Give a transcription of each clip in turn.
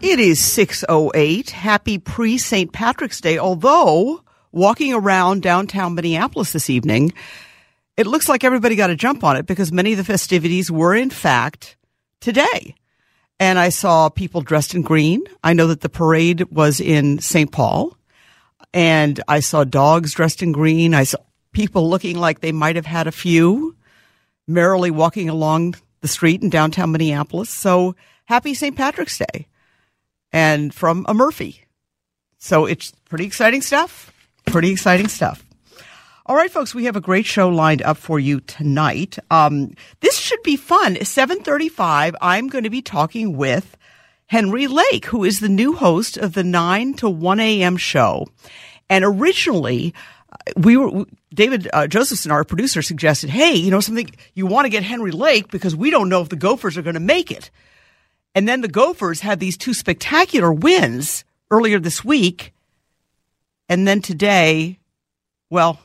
It is 608. Happy pre St. Patrick's Day. Although, walking around downtown Minneapolis this evening, it looks like everybody got a jump on it because many of the festivities were, in fact, today. And I saw people dressed in green. I know that the parade was in St. Paul. And I saw dogs dressed in green. I saw people looking like they might have had a few, merrily walking along the street in downtown Minneapolis. So happy St. Patrick's Day and from a Murphy. So it's pretty exciting stuff. Pretty exciting stuff. All right, folks, we have a great show lined up for you tonight. Um, this should be fun. 735, I'm going to be talking with Henry Lake, who is the new host of the 9 to 1 a.m. show. And originally, uh, we were, David uh, Josephson, our producer, suggested, hey, you know, something, you want to get Henry Lake because we don't know if the Gophers are going to make it. And then the Gophers had these two spectacular wins earlier this week. And then today, well,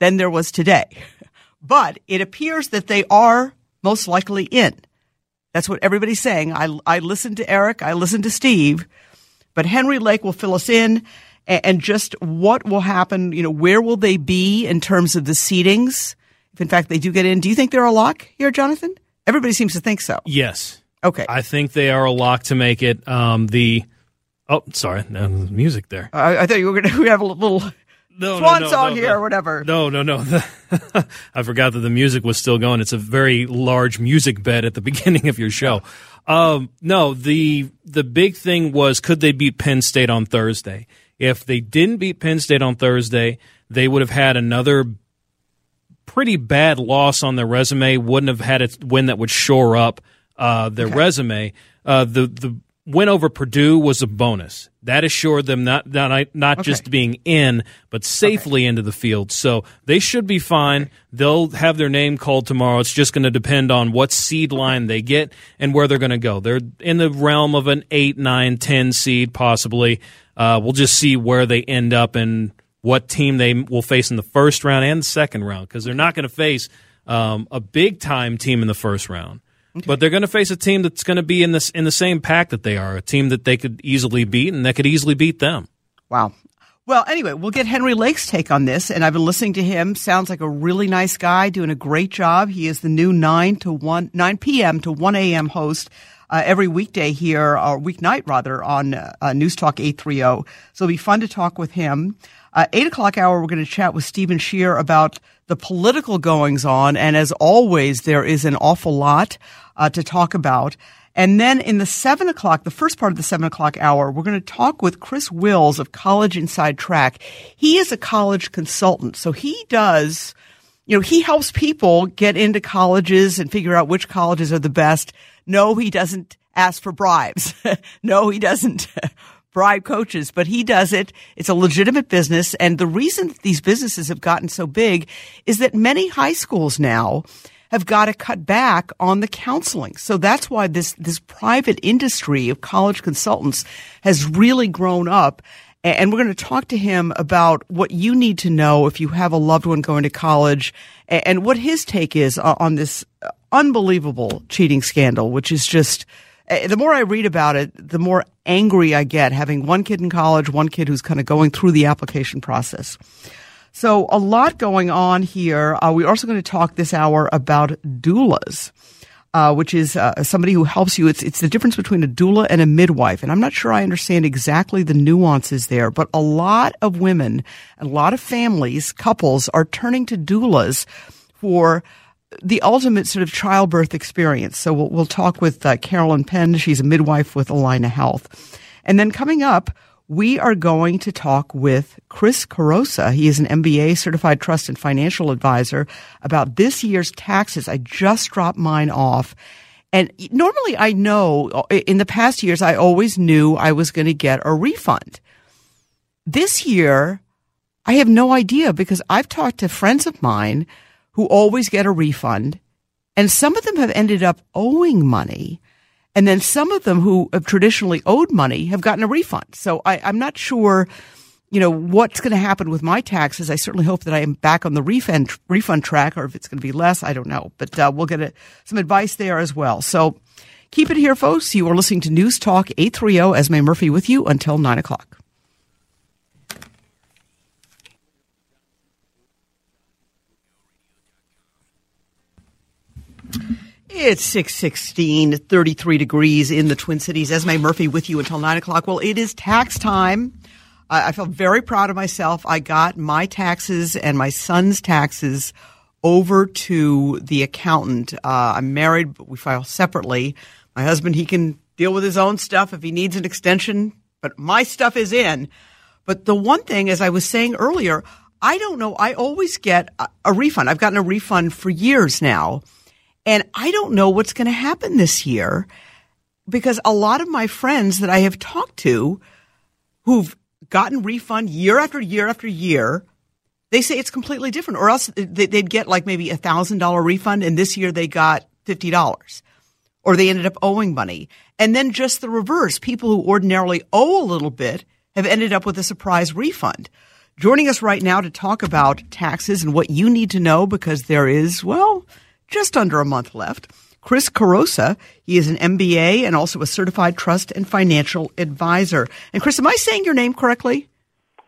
then there was today. But it appears that they are most likely in. That's what everybody's saying. I, I listened to Eric, I listened to Steve, but Henry Lake will fill us in and, and just what will happen, you know, where will they be in terms of the seedings? If in fact they do get in, do you think they're a lock here, Jonathan? Everybody seems to think so. Yes. Okay. I think they are a lock to make it. Um, the oh, sorry, no, music there. I, I thought you were going to have a little No, swan no, no, song no, here or whatever. No, no, no. I forgot that the music was still going. It's a very large music bed at the beginning of your show. Um, no, the the big thing was could they beat Penn State on Thursday? If they didn't beat Penn State on Thursday, they would have had another pretty bad loss on their resume. Wouldn't have had a win that would shore up uh, their resume. Uh, the the win over Purdue was a bonus. That assured them not not not just being in, but safely into the field. So they should be fine. They'll have their name called tomorrow. It's just going to depend on what seed line they get and where they're going to go. They're in the realm of an eight, nine, ten seed possibly. Uh, we'll just see where they end up and what team they will face in the first round and second round because they're not going to face um, a big time team in the first round. But they're going to face a team that's going to be in this in the same pack that they are, a team that they could easily beat and that could easily beat them. Wow. Well, anyway, we'll get Henry Lake's take on this, and I've been listening to him. Sounds like a really nice guy, doing a great job. He is the new nine to one, nine p.m. to one a.m. host uh, every weekday here, or weeknight rather, on uh, uh, News Talk eight three zero. So it'll be fun to talk with him. Uh, eight o'clock hour, we're going to chat with Steven Schier about the political goings on, and as always, there is an awful lot uh, to talk about. And then in the seven o'clock, the first part of the seven o'clock hour, we're going to talk with Chris Wills of College Inside Track. He is a college consultant, so he does, you know, he helps people get into colleges and figure out which colleges are the best. No, he doesn't ask for bribes. no, he doesn't bribe coaches, but he does it. It's a legitimate business. And the reason these businesses have gotten so big is that many high schools now have got to cut back on the counseling. So that's why this, this private industry of college consultants has really grown up. And we're going to talk to him about what you need to know if you have a loved one going to college and what his take is on this unbelievable cheating scandal, which is just, uh, the more I read about it, the more angry I get having one kid in college, one kid who's kind of going through the application process. So a lot going on here. Uh, we're also going to talk this hour about doulas. Uh, which is uh, somebody who helps you. It's it's the difference between a doula and a midwife, and I'm not sure I understand exactly the nuances there. But a lot of women, a lot of families, couples are turning to doulas for the ultimate sort of childbirth experience. So we'll, we'll talk with uh, Carolyn Penn. She's a midwife with Allina Health. And then coming up, we are going to talk with Chris Carosa. He is an MBA certified trust and financial advisor about this year's taxes. I just dropped mine off. And normally I know in the past years, I always knew I was going to get a refund. This year, I have no idea because I've talked to friends of mine who always get a refund and some of them have ended up owing money. And then some of them who have traditionally owed money have gotten a refund. So I, I'm not sure, you know, what's going to happen with my taxes. I certainly hope that I am back on the refund, refund track or if it's going to be less, I don't know. But uh, we'll get a, some advice there as well. So keep it here, folks. You are listening to News Talk 830. Esme Murphy with you until 9 o'clock. It's 616, 33 degrees in the Twin Cities. Esme Murphy with you until 9 o'clock. Well, it is tax time. I, I very proud of myself. I got my taxes and my son's taxes over to the accountant. Uh, I'm married, but we file separately. My husband, he can deal with his own stuff if he needs an extension, but my stuff is in. But the one thing, as I was saying earlier, I don't know. I always get a, a refund. I've gotten a refund for years now. And I don't know what's going to happen this year because a lot of my friends that I have talked to who've gotten refund year after year after year, they say it's completely different or else they'd get like maybe a thousand dollar refund and this year they got $50 or they ended up owing money. And then just the reverse. People who ordinarily owe a little bit have ended up with a surprise refund. Joining us right now to talk about taxes and what you need to know because there is, well, just under a month left. Chris Carosa, he is an MBA and also a certified trust and financial advisor. And Chris, am I saying your name correctly?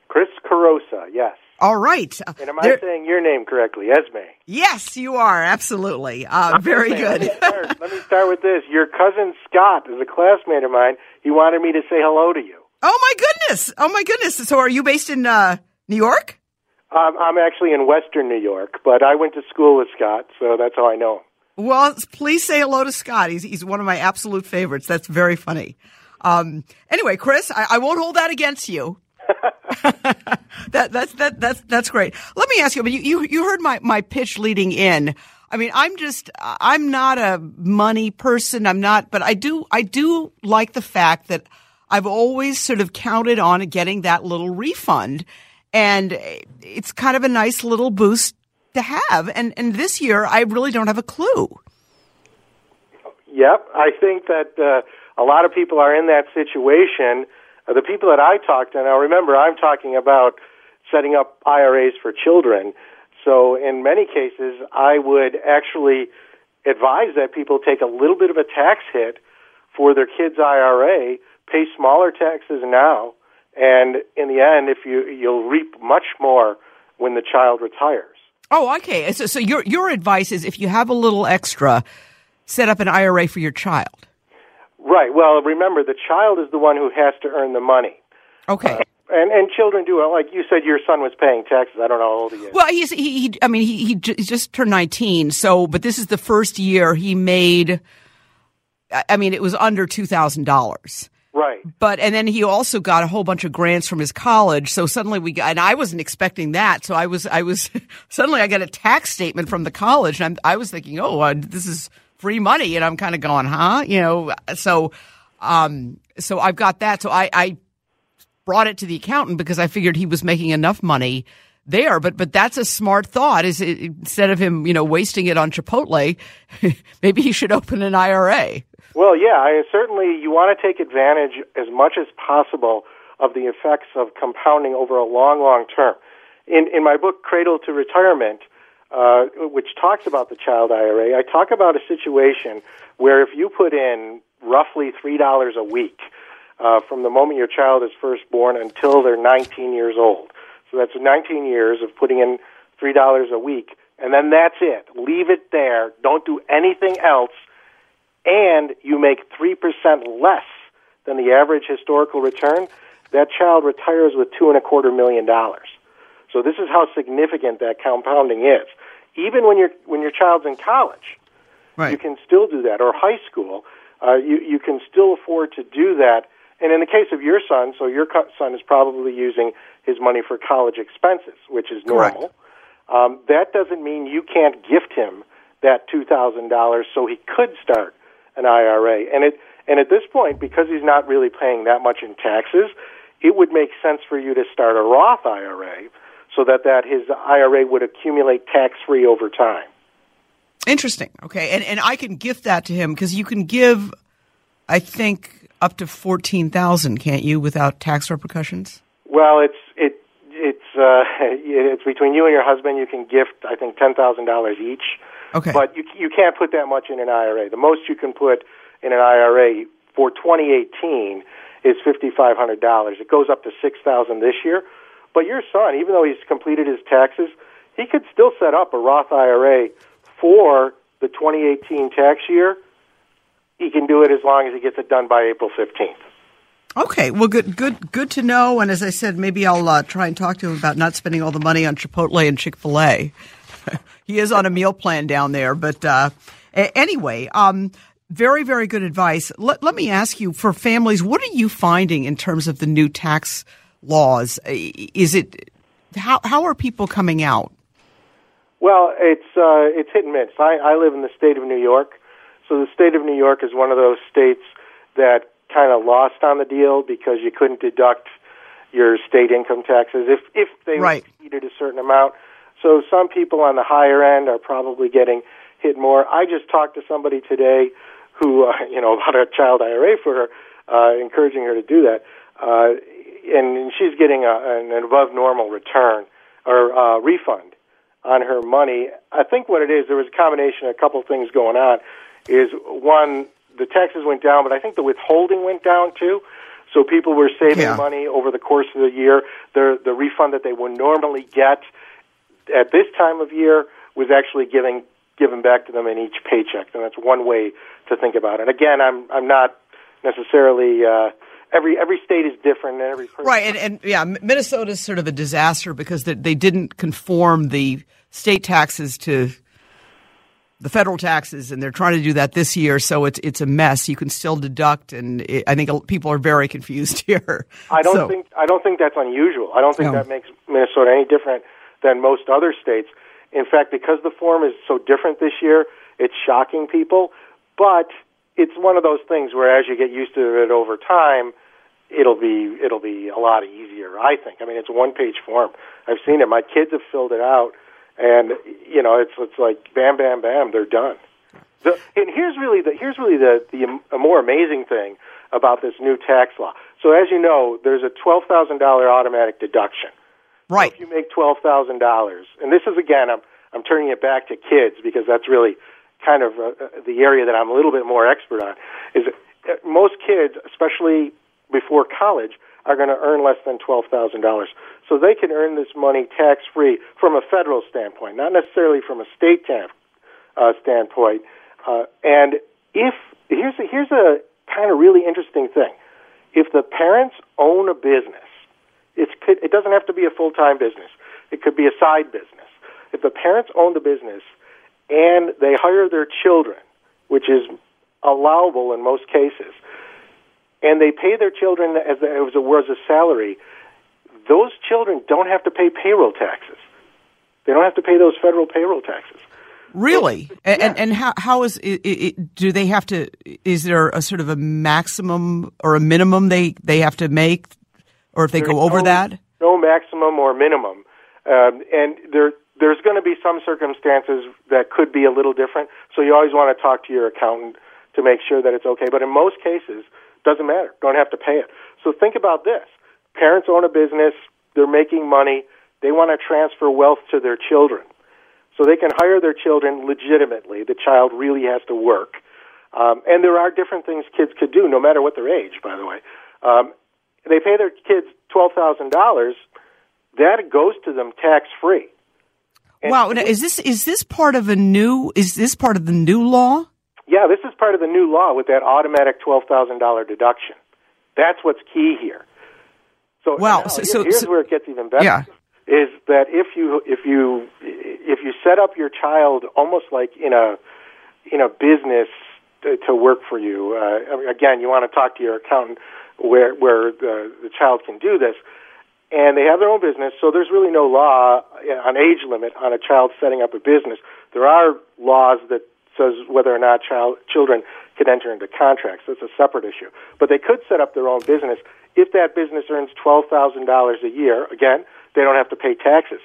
Chris Carosa, yes. All right. And am I saying your name correctly, Esme? Yes, you are. Absolutely. Uh, very Esme, good. Let me, start, let me start with this. Your cousin Scott is a classmate of mine. He wanted me to say hello to you. Oh, my goodness. Oh, my goodness. So are you based in uh, New York? Um, I'm actually in Western New York, but I went to school with Scott, so that's how I know him. Well, please say hello to Scott. He's he's one of my absolute favorites. That's very funny. Um, anyway, Chris, I, I won't hold that against you. that that's that that's that's great. Let me ask you. You you you heard my my pitch leading in. I mean, I'm just I'm not a money person. I'm not, but I do I do like the fact that I've always sort of counted on getting that little refund and it's kind of a nice little boost to have. And and this year, I really don't have a clue. Yep, I think that uh, a lot of people are in that situation. Uh, the people that I talked to, now remember, I'm talking about setting up IRAs for children. So in many cases, I would actually advise that people take a little bit of a tax hit for their kids' IRA, pay smaller taxes now, and in the end, if you you'll reap much more when the child retires. Oh, okay. So, so your your advice is if you have a little extra, set up an IRA for your child. Right. Well, remember the child is the one who has to earn the money. Okay. Uh, and and children do like you said. Your son was paying taxes. I don't know how old he is. Well, he's he. he I mean, he, he just turned nineteen. So, but this is the first year he made. I mean, it was under two thousand dollars. Right. But and then he also got a whole bunch of grants from his college. So suddenly we got, and I wasn't expecting that. So I was, I was suddenly I got a tax statement from the college, and I'm, I was thinking, oh, uh, this is free money, and I'm kind of going, huh? You know, so, um, so I've got that. So I, I brought it to the accountant because I figured he was making enough money there. But but that's a smart thought. Is it, instead of him, you know, wasting it on Chipotle, maybe he should open an IRA. Well, yeah, I, certainly you want to take advantage as much as possible of the effects of compounding over a long, long term. In, in my book, Cradle to Retirement, uh, which talks about the child IRA, I talk about a situation where if you put in roughly $3 a week uh, from the moment your child is first born until they're 19 years old, so that's 19 years of putting in $3 a week, and then that's it. Leave it there. Don't do anything else and you make 3% less than the average historical return, that child retires with two and a quarter million dollars. So this is how significant that compounding is. Even when your when your child's in college, right. you can still do that, or high school. Uh, you you can still afford to do that And in the case of your son, so your co- son is probably using his money for college expenses, which is normal. Um, that doesn't mean you can't gift him that two thousand dollars so he could start an IRA. And it and at this point, because he's not really paying that much in taxes, it would make sense for you to start a Roth IRA so that, that his IRA would accumulate tax free over time. Interesting. Okay, and and I can gift that to him because you can give, I think, up to fourteen thousand, can't you, without tax repercussions? Well, it's it it's uh, it's between you and your husband. You can gift, I think, ten thousand dollars each. Okay. But you you can't put that much in an IRA. The most you can put in an IRA for 2018 is $5,500. It goes up to 6000 this year. But your son, even though he's completed his taxes, he could still set up a Roth IRA for the 2018 tax year. He can do it as long as he gets it done by April 15th. Okay, well, good, good, good to know. And as I said, maybe I'll uh, try and talk to him about not spending all the money on Chipotle and Chick Fil A. he is on a meal plan down there, but uh, anyway, um, very, very good advice. Let, let me ask you for families, what are you finding in terms of the new tax laws? Is it how how are people coming out? Well, it's uh, it's hit and miss. I, I live in the state of New York, so the state of New York is one of those states that kind of lost on the deal because you couldn't deduct your state income taxes if if they right. exceeded a certain amount. So some people on the higher end are probably getting hit more. I just talked to somebody today who, uh, you know, about a child IRA for her, uh, encouraging her to do that. Uh, and she's getting a, an above normal return or uh, refund on her money. I think what it is, there was a combination, of a couple things going on. Is one, the taxes went down, but I think the withholding went down too. So people were saving Yeah. money over the course of the year. The the refund that they would normally get at this time of year was actually giving given back to them in each paycheck, and that's one way to think about it. And again, I'm I'm not necessarily uh, every every state is different, and every person Right, and, and yeah, Minnesota is sort of a disaster because they, they didn't conform the state taxes to the federal taxes, and they're trying to do that this year. So it's it's a mess. You can still deduct, and it, I think people are very confused here. I don't So- think I don't think that's unusual. I don't think No. that makes Minnesota any different than most other states. In fact, because the form is so different this year, it's shocking people. But it's one of those things where, as you get used to it over time, it'll be it'll be a lot easier. I think. I mean, it's a one page form. I've seen it. My kids have filled it out, and you know, it's it's like bam, bam, bam. They're done. The, and here's really the here's really the the a more amazing thing about this new tax law. So as you know, there's a twelve thousand dollar automatic deduction. Right. If you make twelve thousand dollars, and this is again, I'm I'm turning it back to kids because that's really kind of uh, uh, the area that I'm a little bit more expert on. Is uh, most kids, especially before college, are going to earn less than twelve thousand dollars, so they can earn this money tax free from a federal standpoint, not necessarily from a state tax uh, standpoint. Uh, and if here's a, here's a kind of really interesting thing, if the parents own a business, it's it doesn't have to be a full time business. It could be a side business. If the parents own the business and they hire their children, which is allowable in most cases, and they pay their children as as it was a salary, those children don't have to pay payroll taxes. They don't have to pay those federal payroll taxes. Really? And, and and how how is it, it, do they have to? Is there a sort of a maximum or a minimum they they have to make, or if they go over no- that? No maximum or minimum, um, and there there's going to be some circumstances that could be a little different. So you always want to talk to your accountant to make sure that it's okay. But in most cases, doesn't matter. Don't have to pay it. So think about this: parents own a business, they're making money, they want to transfer wealth to their children, so they can hire their children legitimately. The child really has to work. Um, and there are different things kids could do, no matter what their age, by the way. Um, they pay their kids twelve thousand dollars. That goes to them tax free. Wow, now, is this is this part of a new? Is this part of the new law? Yeah, this is part of the new law with that automatic twelve thousand dollar deduction. That's what's key here. So Wow, now, so- so- here's so- where it gets even better. Yeah. Is that if you if you if you set up your child almost like in a in a business to, to work for you? Uh, again, you want to talk to your accountant where where the, the child can do this, and they have their own business. So there's really no law eh, on age limit on a child setting up a business. There are laws that says whether or not child children can enter into contracts. That's a separate issue. But they could set up their own business if that business earns twelve thousand dollars a year. Again, they don't have to pay taxes.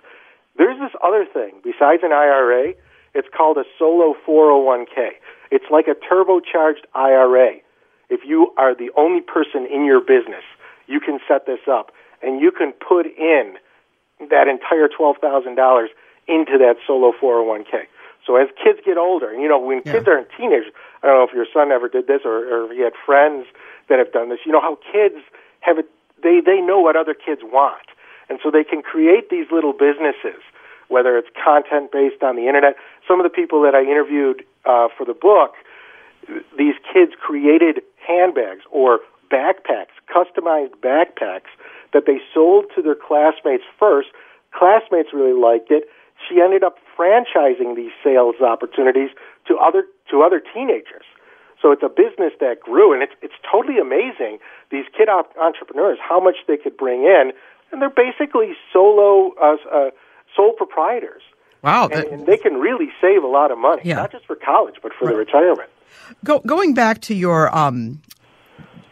There's this other thing besides an IRA. It's called a solo 401k. It's like a turbocharged IRA. If you are the only person in your business, you can set this up and you can put in that entire $12,000 into that solo 401k. So as kids get older, and you know, when Yeah. kids are teenagers, I don't know if your son ever did this or, or if he had friends that have done this. You know how kids have it, they, they know what other kids want. And so they can create these little businesses, whether it's content based on the internet. Some of the people that I interviewed uh, for the book, these kids created handbags or backpacks, customized backpacks that they sold to their classmates first. Classmates really liked it. She ended up franchising these sales opportunities to other to other teenagers. So it's a business that grew, and it's it's totally amazing. These kid op- entrepreneurs, how much they could bring in, and they're basically solo uh, uh, sole proprietors, Wow. and, that- and they can really save a lot of money, Yeah. not just for college, but for the retirement. Go, going back to your um,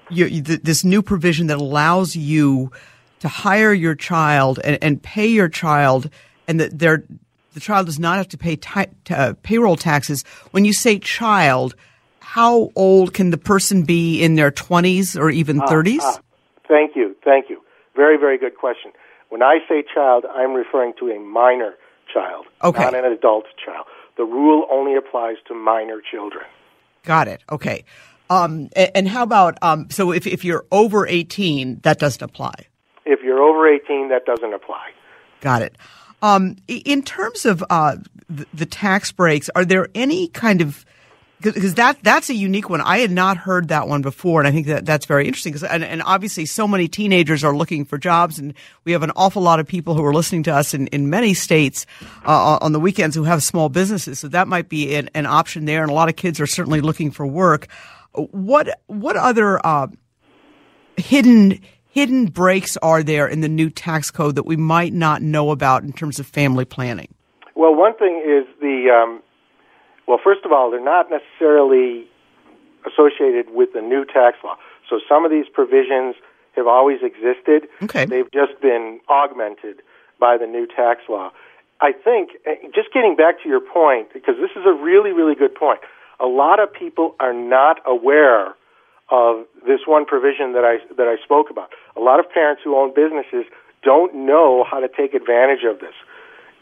your, th- this new provision that allows you to hire your child and, and pay your child, and that they're, the child does not have to pay ti- t- uh, payroll taxes. When you say child, how old can the person be in their twenties or even thirties? Ah, thank you, thank you. Very, very good question. When I say child, I'm referring to a minor child, Okay. not an adult child. The rule only applies to minor children. Got it. Okay. Um, and, how about um, so if if you're over eighteen, that doesn't apply. If you're over 18, that doesn't apply. Got it. Um, in terms of uh, the, the tax breaks, are there any kind of because that that's a unique one. I had not heard that one before, and I think that that's very interesting. and, and obviously, so many teenagers are looking for jobs, and we have an awful lot of people who are listening to us in, in many states uh, on the weekends who have small businesses. So that might be an, an option there, and a lot of kids are certainly looking for work. What what other uh, hidden hidden breaks are there in the new tax code that we might not know about in terms of family planning? Well, one thing is the um, well. First of all, they're not necessarily associated with the new tax law. So some of these provisions have always existed. Okay. They've just been augmented by the new tax law. I think, eh, just getting back to your point, because this is a really, really good point. A lot of people are not aware of this one provision that I that I spoke about. A lot of parents who own businesses don't know how to take advantage of this.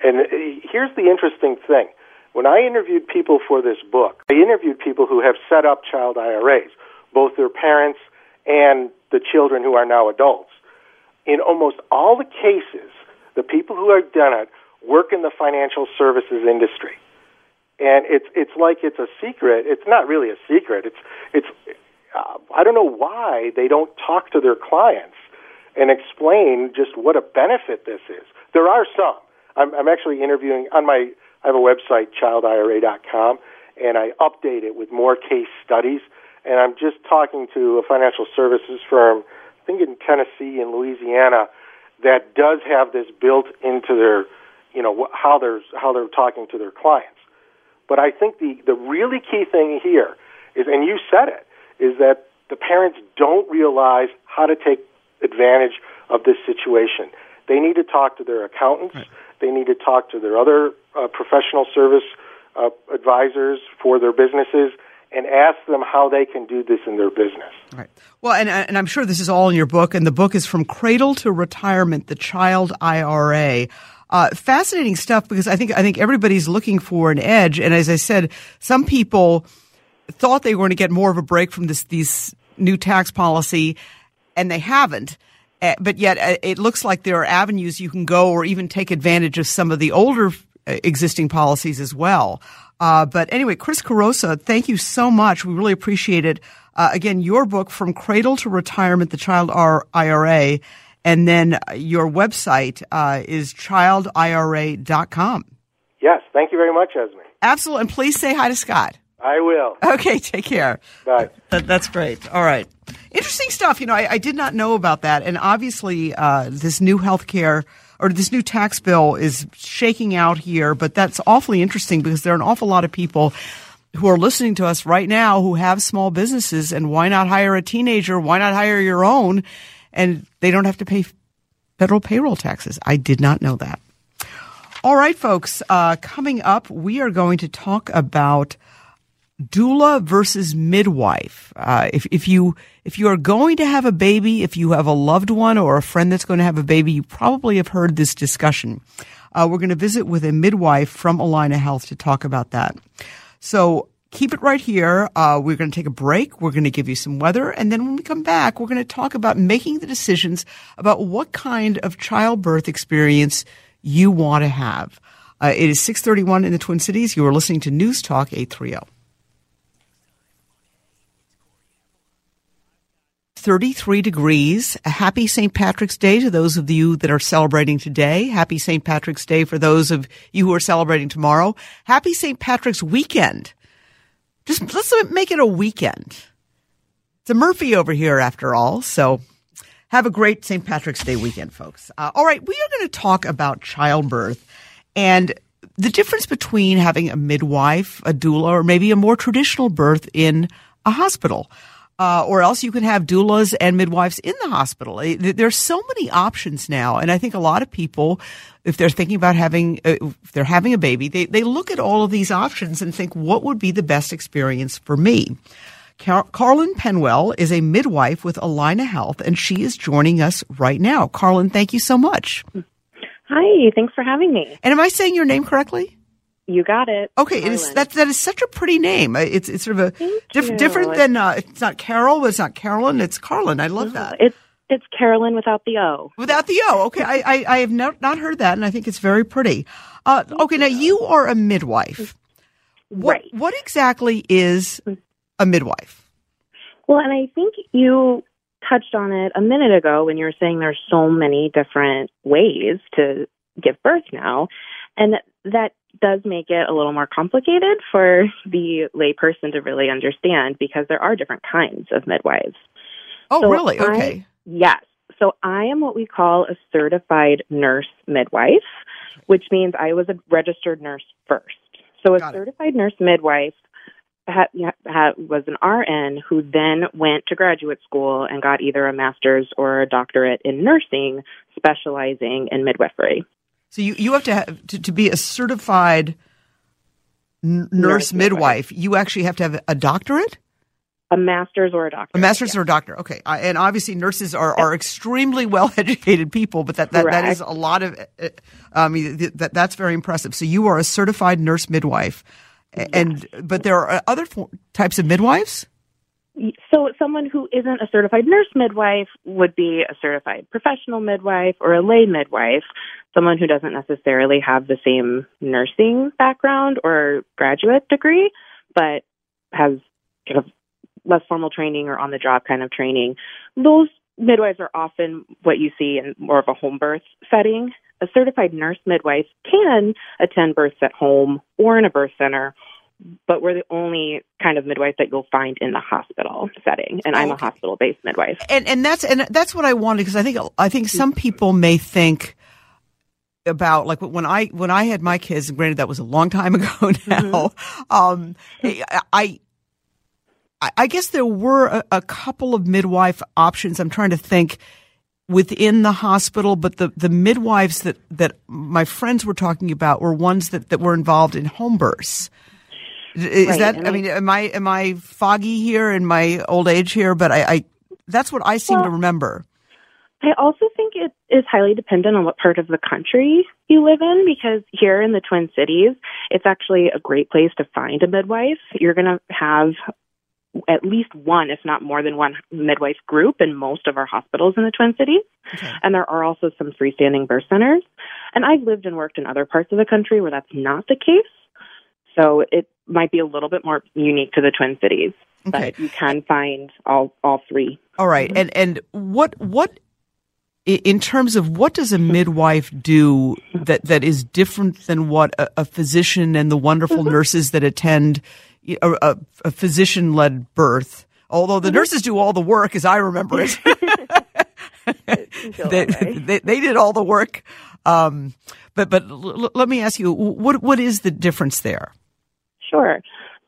And uh, here's the interesting thing. When I interviewed people for this book, I interviewed people who have set up child IRAs, both their parents and the children who are now adults. In almost all the cases, the people who have done it work in the financial services industry. And it's it's like it's a secret. It's not really a secret. It's it's uh, I don't know why they don't talk to their clients and explain just what a benefit this is. There are some. I'm, I'm actually interviewing on my. I have a website, childira.com, and I update it with more case studies. And I'm just talking to a financial services firm, I think in Tennessee and Louisiana, that does have this built into their, you know, how they're how they're talking to their clients. But I think the the really key thing here is, and you said it, is that the parents don't realize how to take advantage of this situation. They need to talk to their accountants. They need to talk to their other uh, professional service uh, advisors for their businesses and ask them how they can do this in their business. Right. Well, and and I'm sure this is all in your book, and the book is from Cradle to Retirement: The Child IRA. Uh, fascinating stuff because I think I think everybody's looking for an edge, and as I said, some people thought they were going to get more of a break from this these new tax policy, and they haven't. Uh, but yet, uh, it looks like there are avenues you can go, or even take advantage of some of the older uh, existing policies as well. Uh, but anyway, Chris Carosa, thank you so much. We really appreciate it. Uh, again, your book from Cradle to Retirement, the Child R- IRA, and then your website uh, is childira.com. Yes, thank you very much, Esme. Absolutely, and please say hi to Scott. I will. Okay, take care. Bye. That, that's great. All right. Interesting stuff. You know, I, I did not know about that. And obviously, uh, this new healthcare or this new tax bill is shaking out here, but that's awfully interesting because there are an awful lot of people who are listening to us right now who have small businesses and why not hire a teenager? Why not hire your own? And they don't have to pay federal payroll taxes. I did not know that. All right, folks. Uh, coming up, we are going to talk about doula versus midwife. Uh, if, if you if you are going to have a baby, if you have a loved one or a friend that's going to have a baby, you probably have heard this discussion. Uh, we're going to visit with a midwife from Allina Health to talk about that. So keep it right here. Uh, we're going to take a break. We're going to give you some weather, and then when we come back, we're going to talk about making the decisions about what kind of childbirth experience you want to have. Uh, it is 6:31 in the Twin Cities. You are listening to News Talk 830. 33 degrees. A happy St. Patrick's Day to those of you that are celebrating today. Happy St. Patrick's Day for those of you who are celebrating tomorrow. Happy St. Patrick's weekend. Just let's make it a weekend. It's a Murphy over here after all. So have a great St. Patrick's Day weekend, folks. Uh, all right. We are going to talk about childbirth and the difference between having a midwife, a doula, or maybe a more traditional birth in a hospital. Uh, or else you can have doulas and midwives in the hospital. There's so many options now, and I think a lot of people, if they're thinking about having, uh, if they're having a baby, they they look at all of these options and think, what would be the best experience for me? Car- Carlin Penwell is a midwife with Allina Health, and she is joining us right now. Carlin, thank you so much. Hi, thanks for having me. And am I saying your name correctly? You got it. Okay, it is, that that is such a pretty name. It's it's sort of a diff, different than uh, it's not Carol, it's not Carolyn. It's Carlin. I love that. It's it's Carolyn without the O. Without the O. Okay, I I, I have not not heard that, and I think it's very pretty. Uh, okay, now you are a midwife. What Right. what exactly is a midwife? Well, and I think you touched on it a minute ago when you were saying there's so many different ways to give birth now, and that does make it a little more complicated for the layperson to really understand because there are different kinds of midwives. Oh, So really? I- Okay. Yes. So I am what we call a certified nurse midwife, which means I was a registered nurse first. So a Got it. certified nurse midwife ha ha was an RN who then went to graduate school and got either a master's or a doctorate in nursing, specializing in midwifery. So you, you have to, have to to be a certified n- nurse Nurse midwife. You actually have to have a doctorate. A master's or a doctor. A master's yeah. or a doctor. Okay. Uh, and obviously nurses are, are extremely well educated people, but that, that, that is a lot of, uh, I mean, th- that, that's very impressive. So you are a certified nurse midwife. And, but there are other fo- types of midwives? So someone who isn't a certified nurse midwife would be a certified professional midwife or a lay midwife, someone who doesn't necessarily have the same nursing background or graduate degree, but has kind of less formal training or on the job kind of training. Those midwives are often what you see in more of a home birth setting. A certified nurse midwife can attend births at home or in a birth center but we're the only kind of midwife that you'll find in the hospital setting, and I'm a hospital-based midwife. And, and that's, and that's what I wanted because I think, I think some mm-hmm. people may think about like when I, when I had my kids, and granted that was a long time ago now, um, I, I, I guess there were a, a couple of midwife options. I'm trying to think within the hospital, but the, the midwives that, that my friends were talking about were ones that, that were involved in home births. Is Right, that, I I- mean, am I, am I foggy here in my old age here? But I, I that's what I seem to remember. I also think it is highly dependent on what part of the country you live in because here in the Twin Cities, it's actually a great place to find a midwife. You're going to have at least one, if not more than one midwife group in most of our hospitals in the Twin Cities. Okay. And there are also some freestanding birth centers. And I've lived and worked in other parts of the country where that's not the case. So it might be a little bit more unique to the Twin Cities. Okay. But you can find all all three. All right. Mm-hmm. And, and what, what, in terms of what does a midwife do that, that is different than what a, a physician and the wonderful nurses that attend a, a, a physician led birth. Although the nurses do all the work, as I remember it, they, they, they did all the work. Um, but but l- let me ask you, what what is the difference there? Sure.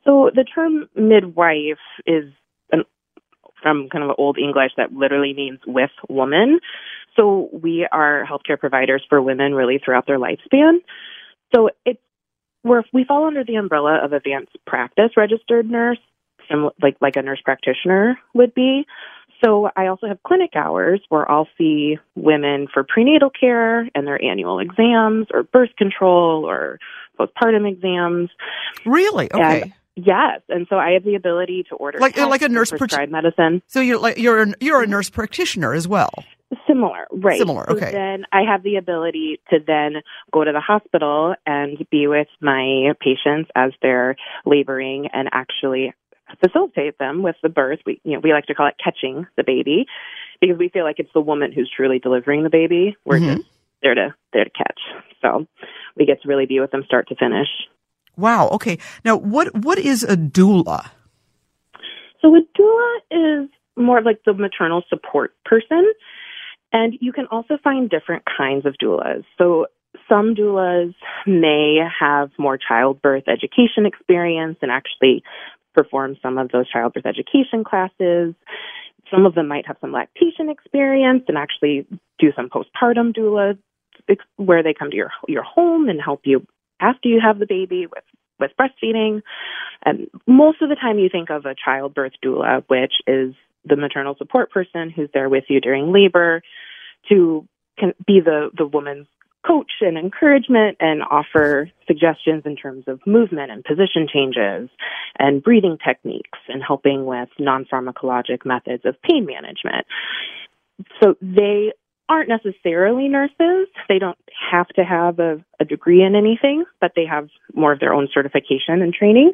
So the term midwife is an, from kind of old English that literally means with woman. So we are healthcare providers for women really throughout their lifespan. So it's we're, we fall under the umbrella of advanced practice registered nurse, like like a nurse practitioner would be. So I also have clinic hours where I'll see women for prenatal care and their annual exams or birth control or postpartum exams. Really? Okay. And yes, and so I have the ability to order like like a nurse prescribed medicine. So you're like you're a, you're a nurse practitioner as well. Similar, right? Similar. Okay. So then I have the ability to then go to the hospital and be with my patients as they're laboring and actually facilitate them with the birth. We, you know, we like to call it catching the baby because we feel like it's the woman who's truly delivering the baby. We're mm-hmm. just there to there to catch. So we get to really be with them start to finish. Wow. Okay. Now, what what is a doula? So a doula is more of like the maternal support person, and you can also find different kinds of doulas. So some doulas may have more childbirth education experience and actually perform some of those childbirth education classes. Some of them might have some lactation experience and actually do some postpartum doula where they come to your your home and help you after you have the baby with with breastfeeding. And most of the time you think of a childbirth doula, which is the maternal support person who's there with you during labor to can be the the woman's coach and encouragement and offer suggestions in terms of movement and position changes and breathing techniques and helping with non pharmacologic methods of pain management. So they aren't necessarily nurses. They don't have to have a, a degree in anything, but they have more of their own certification and training.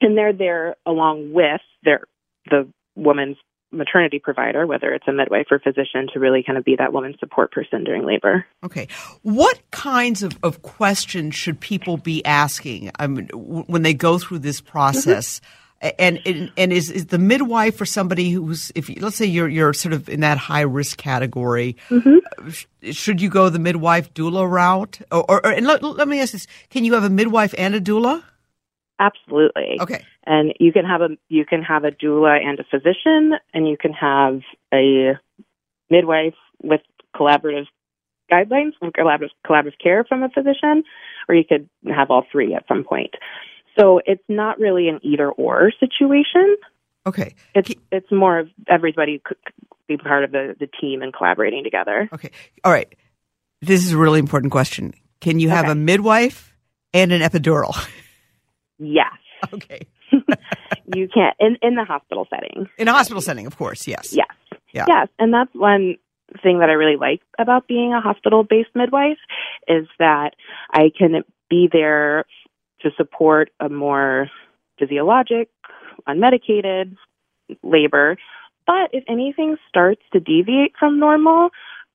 And they're there along with their the woman's maternity provider, whether it's a midwife or physician, to really kind of be that woman's support person during labor. Okay. What kinds of, of questions should people be asking I mean, when they go through this process? Mm-hmm. And, and, and is is the midwife for somebody who's if you, let's say you're you're sort of in that high risk category, mm-hmm. should you go the midwife doula route? Or, or, or and let, let me ask this: Can you have a midwife and a doula? Absolutely. Okay. And you can have a you can have a doula and a physician, and you can have a midwife with collaborative guidelines, collaborative collaborative care from a physician, or you could have all three at some point. So it's not really an either or situation. Okay. It's it's more of everybody could be part of the, the team and collaborating together. Okay. All right. This is a really important question. Can you have okay. a midwife and an epidural? Yes. Okay. you can't in in the hospital setting. In a hospital setting, of course. Yes. Yes. Yeah. Yes, and that's one thing that I really like about being a hospital-based midwife is that I can be there to support a more physiologic, unmedicated labor. But if anything starts to deviate from normal,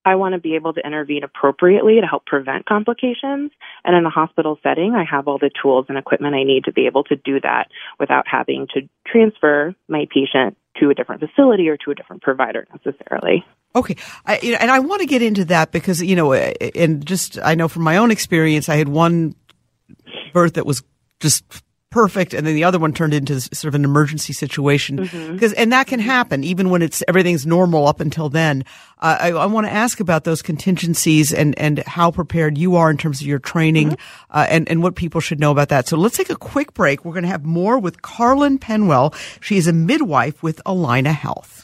I want to be able to intervene appropriately to help prevent complications. And in a hospital setting, I have all the tools and equipment I need to be able to do that without having to transfer my patient to a different facility or to a different provider necessarily. Okay, I, and I want to get into that because you know, and just I know from my own experience, I had one birth that was just perfect and then the other one turned into sort of an emergency situation. Because mm-hmm. and that can happen even when it's everything's normal up until then. Uh, I, I want to ask about those contingencies and and how prepared you are in terms of your training mm-hmm. uh, and and what people should know about that. So let's take a quick break. We're going to have more with Carlin Penwell. She is a midwife with Allina Health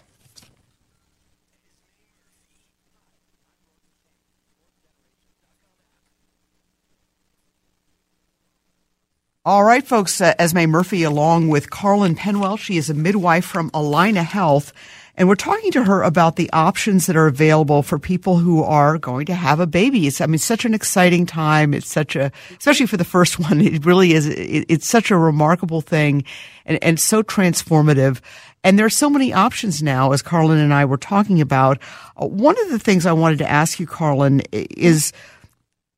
All right, folks. Uh, Esme Murphy, along with Carlin Penwell, she is a midwife from Allina Health, and we're talking to her about the options that are available for people who are going to have a baby. It's, I mean, such an exciting time. It's such a, especially for the first one, it really is. It, it's such a remarkable thing, and, and so transformative. And there are so many options now, as Carlin and I were talking about. Uh, one of the things I wanted to ask you, Carlin, is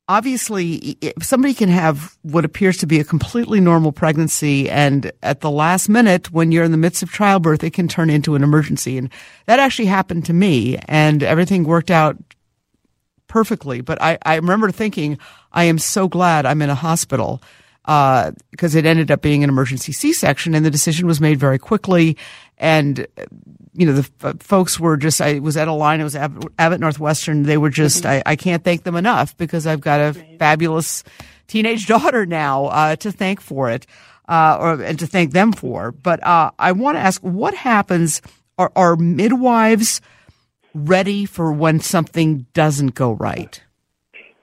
obviously somebody can have what appears to be a completely normal pregnancy and at the last minute when you're in the midst of childbirth it can turn into an emergency. And that actually happened to me and everything worked out perfectly. But i, I remember thinking i am so glad i'm in a hospital because uh, it ended up being an emergency c-section and the decision was made very quickly. And you know, the f- folks were just, I was at Allina, it was Abbott, Abbott Northwestern. They were just, mm-hmm. I, I can't thank them enough because I've got a right. fabulous teenage daughter now, uh, to thank for it, uh, or, and to thank them for. But, uh, I want to ask what happens? Are, are midwives ready for when something doesn't go right?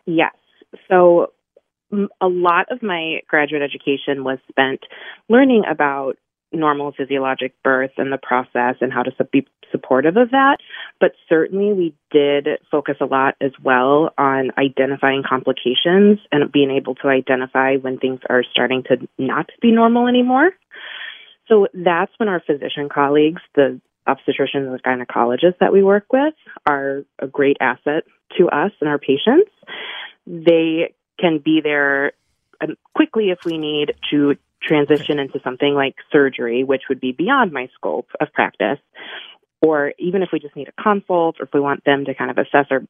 Yes. So a lot of my graduate education was spent learning about normal physiologic birth and the process and how to be supportive of that. But certainly we did focus a lot as well on identifying complications and being able to identify when things are starting to not be normal anymore. So that's when our physician colleagues, the obstetricians and gynecologists that we work with, are a great asset to us and our patients. They can be there um, quickly if we need to transition into something like surgery, which would be beyond my scope of practice, or even if we just need a consult or if we want them to kind of assess our,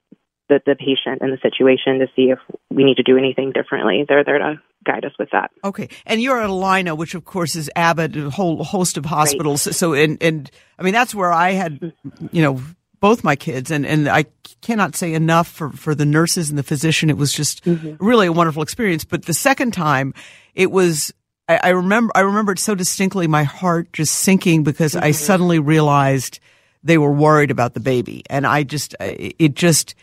the, the patient and the situation to see if we need to do anything differently, they're there to guide us with that. Okay, and you're at Allina, which of course is Abbott, a whole host of hospitals. Right. So, and and I mean that's where I had, you know, both my kids, and and I cannot say enough for for the nurses and the physician. It was just mm-hmm. really a wonderful experience. But the second time, it was I, I remember I remembered so distinctly my heart just sinking because mm-hmm. I suddenly realized they were worried about the baby, and I just it just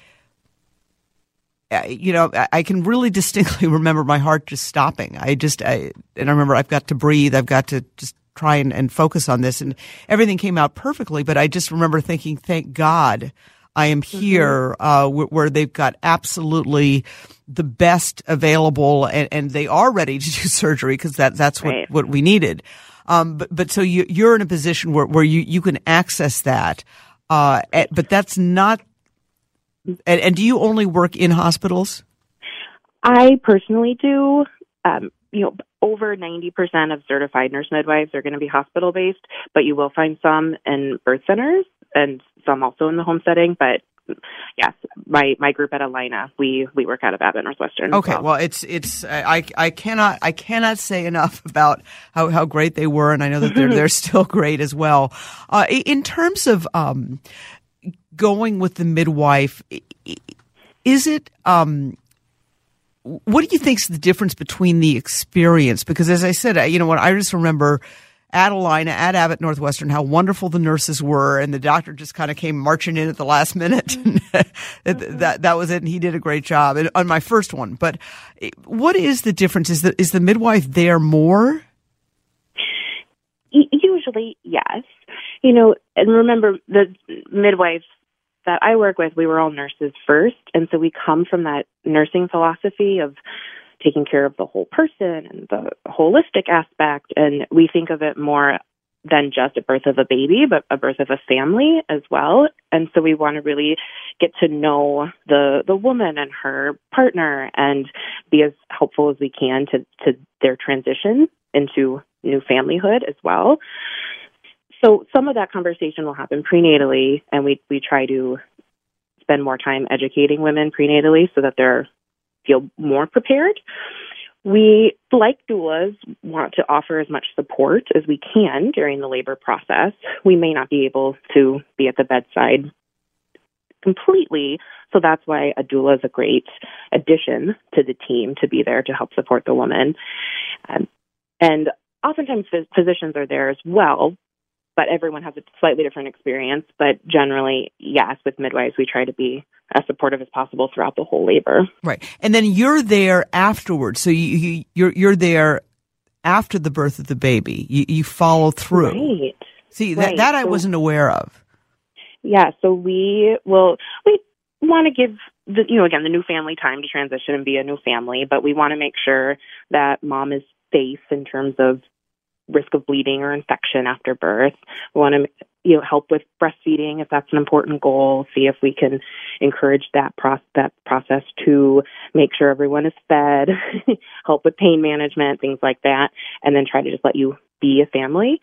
you know I can really distinctly remember my heart just stopping. I just I, and I remember I've got to breathe. I've got to just try and, and focus on this, and everything came out perfectly. But I just remember thinking, thank God I am mm-hmm. here uh, where they've got absolutely the best available, and, and they are ready to do surgery because that that's what right. what we needed. Um, but but so you you're in a position where where you you can access that, uh, but that's not. And, and do you only work in hospitals? I personally do. Um, you know, over 90% of certified nurse midwives are going to be hospital based, but you will find some in birth centers and some also in the home setting. But yes, my my group at Allina, we we work out of Abbott Northwestern. Okay, well. well, it's it's I I cannot I cannot say enough about how how great they were, and I know that they're they're still great as well. Uh, in terms of um, going with the midwife, is it um, what do you think is the difference between the experience? Because as I said, you know, what I just remember at Allina, at Abbott Northwestern, how wonderful the nurses were, and the doctor just kind of came marching in at the last minute. that that was it, and he did a great job and, on my first one. But eh, what is the difference? Is the is the midwife there more? Usually, yes. You know, and remember the midwives that I work with, we were all nurses first, and so we come from that nursing philosophy of taking care of the whole person and the holistic aspect. And we think of it more than just a birth of a baby, but a birth of a family as well. And so we want to really get to know the the woman and her partner and be as helpful as we can to to their transition into new familyhood as well. So some of that conversation will happen prenatally and we we try to spend more time educating women prenatally so that they're feel more prepared. We, like doulas, want to offer as much support as we can during the labor process. We may not be able to be at the bedside completely, so that's why a doula is a great addition to the team to be there to help support the woman. Um, and oftentimes physicians are there as well, but everyone has a slightly different experience. But generally, yes, with midwives, we try to be as supportive as possible throughout the whole labor. Right, and then you're there afterwards. So you, you you're you're there after the birth of the baby. You, you follow through. Right. See that right. that I so, wasn't aware of. Yeah, so we will we want to give the you know again the new family time to transition and be a new family, but we want to make sure that mom is safe in terms of risk of bleeding or infection after birth. We want to you know help with breastfeeding if that's an important goal see if we can encourage that process that process to make sure everyone is fed help with pain management things like that and then try to just let you be a family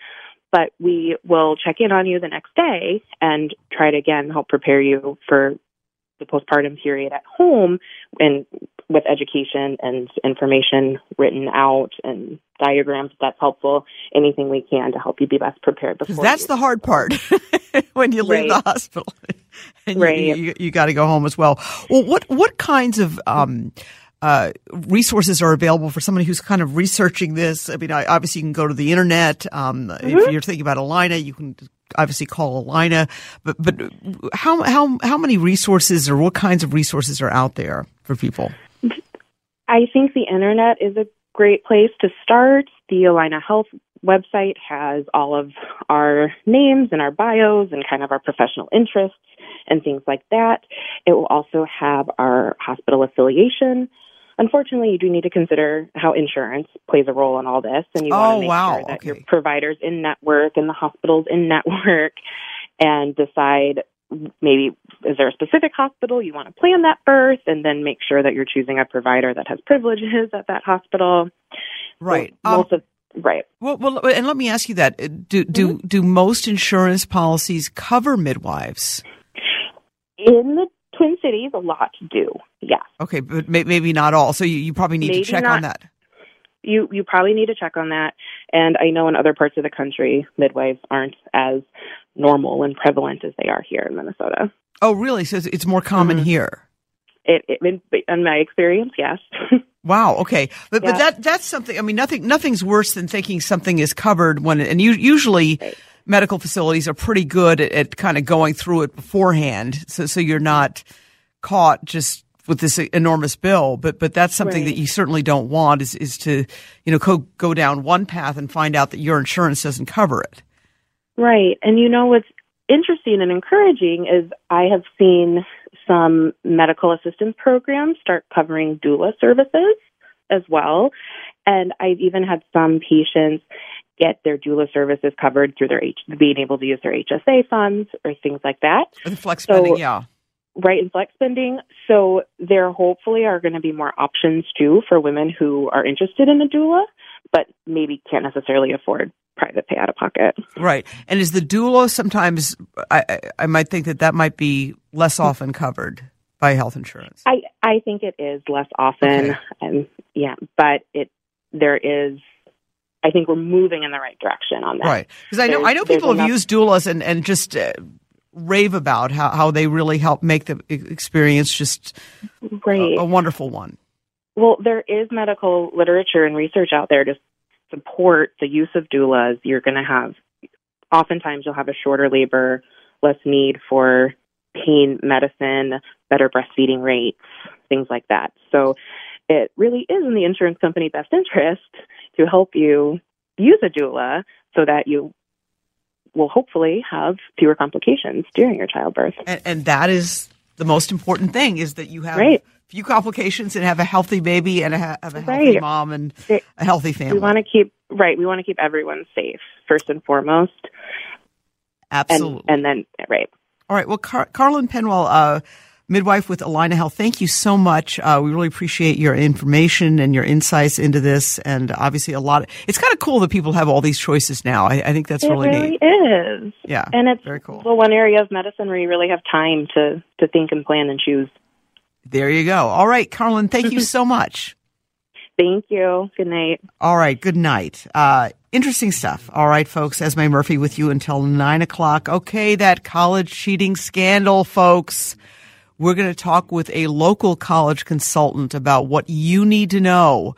but we will check in on you the next day and try to again help prepare you for the postpartum period at home and with education and information written out and diagrams if that's helpful anything we can to help you be best prepared before that's you. the hard part when you leave Right. the hospital and Right. you, you, you got to go home as well well what what kinds of um uh, resources are available for somebody who's kind of researching this. I mean, I, obviously you can go to the internet. Um, Mm-hmm. If you're thinking about Allina, you can obviously call Allina. But but how how how many resources or what kinds of resources are out there for people? I think the internet is a great place to start. The Allina Health website has all of our names and our bios and kind of our professional interests and things like that. It will also have our hospital affiliation. Unfortunately, you do need to consider how insurance plays a role in all this, and you Oh, want to make wow. sure that your Okay. providers in network and the hospitals in network, and decide maybe is there a specific hospital you want to plan that birth, and then make sure that you're choosing a provider that has privileges at that hospital. Right. So Um, most of right. well, well, and let me ask you that: do do Mm-hmm. do most insurance policies cover midwives? In the Twin Cities, a lot do. Yes. Okay, but may, maybe not all. So you, you probably need Maybe to check on that. You you probably need to check on that. And I know in other parts of the country, midwives aren't as normal and prevalent as they are here in Minnesota. Oh, really? So it's, more common Mhm. here. It, it in, in my experience, yes. Wow. Okay. But but that that's something. I mean, nothing nothing's worse than thinking something is covered when and you, usually Right. medical facilities are pretty good at, at kind of going through it beforehand, so so you're not caught just with this enormous bill. But but that's something Right. that you certainly don't want is is to you know go go down one path and find out that your insurance doesn't cover it. right. And you know what's interesting and encouraging is I have seen some medical assistance programs start covering doula services as well. And I've even had some patients get their doula services covered through their H- being able to use their HSA funds or things like that. The flex So- spending, yeah. Right in flex spending. So there hopefully are going to be more options too for women who are interested in a doula, but maybe can't necessarily afford private pay out of pocket. Right. And is the doula sometimes, I, I, might think that that might be less often covered by health insurance. I I think it is less often, Okay. and yeah, but it there is. I think we're moving in the right direction on that. Right. Because I know, There's- I know people have enough- used doulas and, and just uh, rave about how, how they really help make the experience just Right. a, a wonderful one. Well, there is medical literature and research out there to support the use of doulas. You're going to have, oftentimes, you'll have a shorter labor, less need for pain medicine, better breastfeeding rates, things like that. So it really is in the insurance company best interest to help you use a doula so that you will hopefully have fewer complications during your childbirth. And, and that is the most important thing is that you have Right. few complications and have a healthy baby and a, have a healthy Right. mom and Right. a healthy family. We want to keep right. We want to keep everyone safe first and foremost, and Absolutely. and then right. All right. Well, Car- Carlin Penwell, uh, midwife with Allina Health, thank you so much. Uh, we really appreciate your information and your insights into this. And obviously, a lot. Of, it's kind of cool that people have all these choices now. I, I think that's really neat. it really, really neat. is. Yeah. And it's very cool. the one area of medicine where you really have time to to think and plan and choose. There you go. All right, Carlin, thank you so much. Thank you. Good night. All right, good night. Uh, interesting stuff. All right, folks, Esme Murphy with you until nine o'clock. Okay, that college cheating scandal, folks. We're going to talk with a local college consultant about what you need to know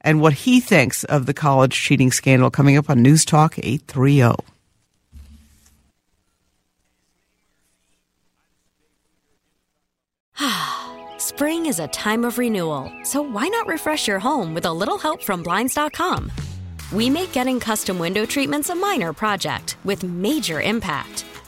and what he thinks of the college cheating scandal coming up on News Talk 830. Spring is a time of renewal, so why not refresh your home with a little help from Blinds.com? We make getting custom window treatments a minor project with major impact.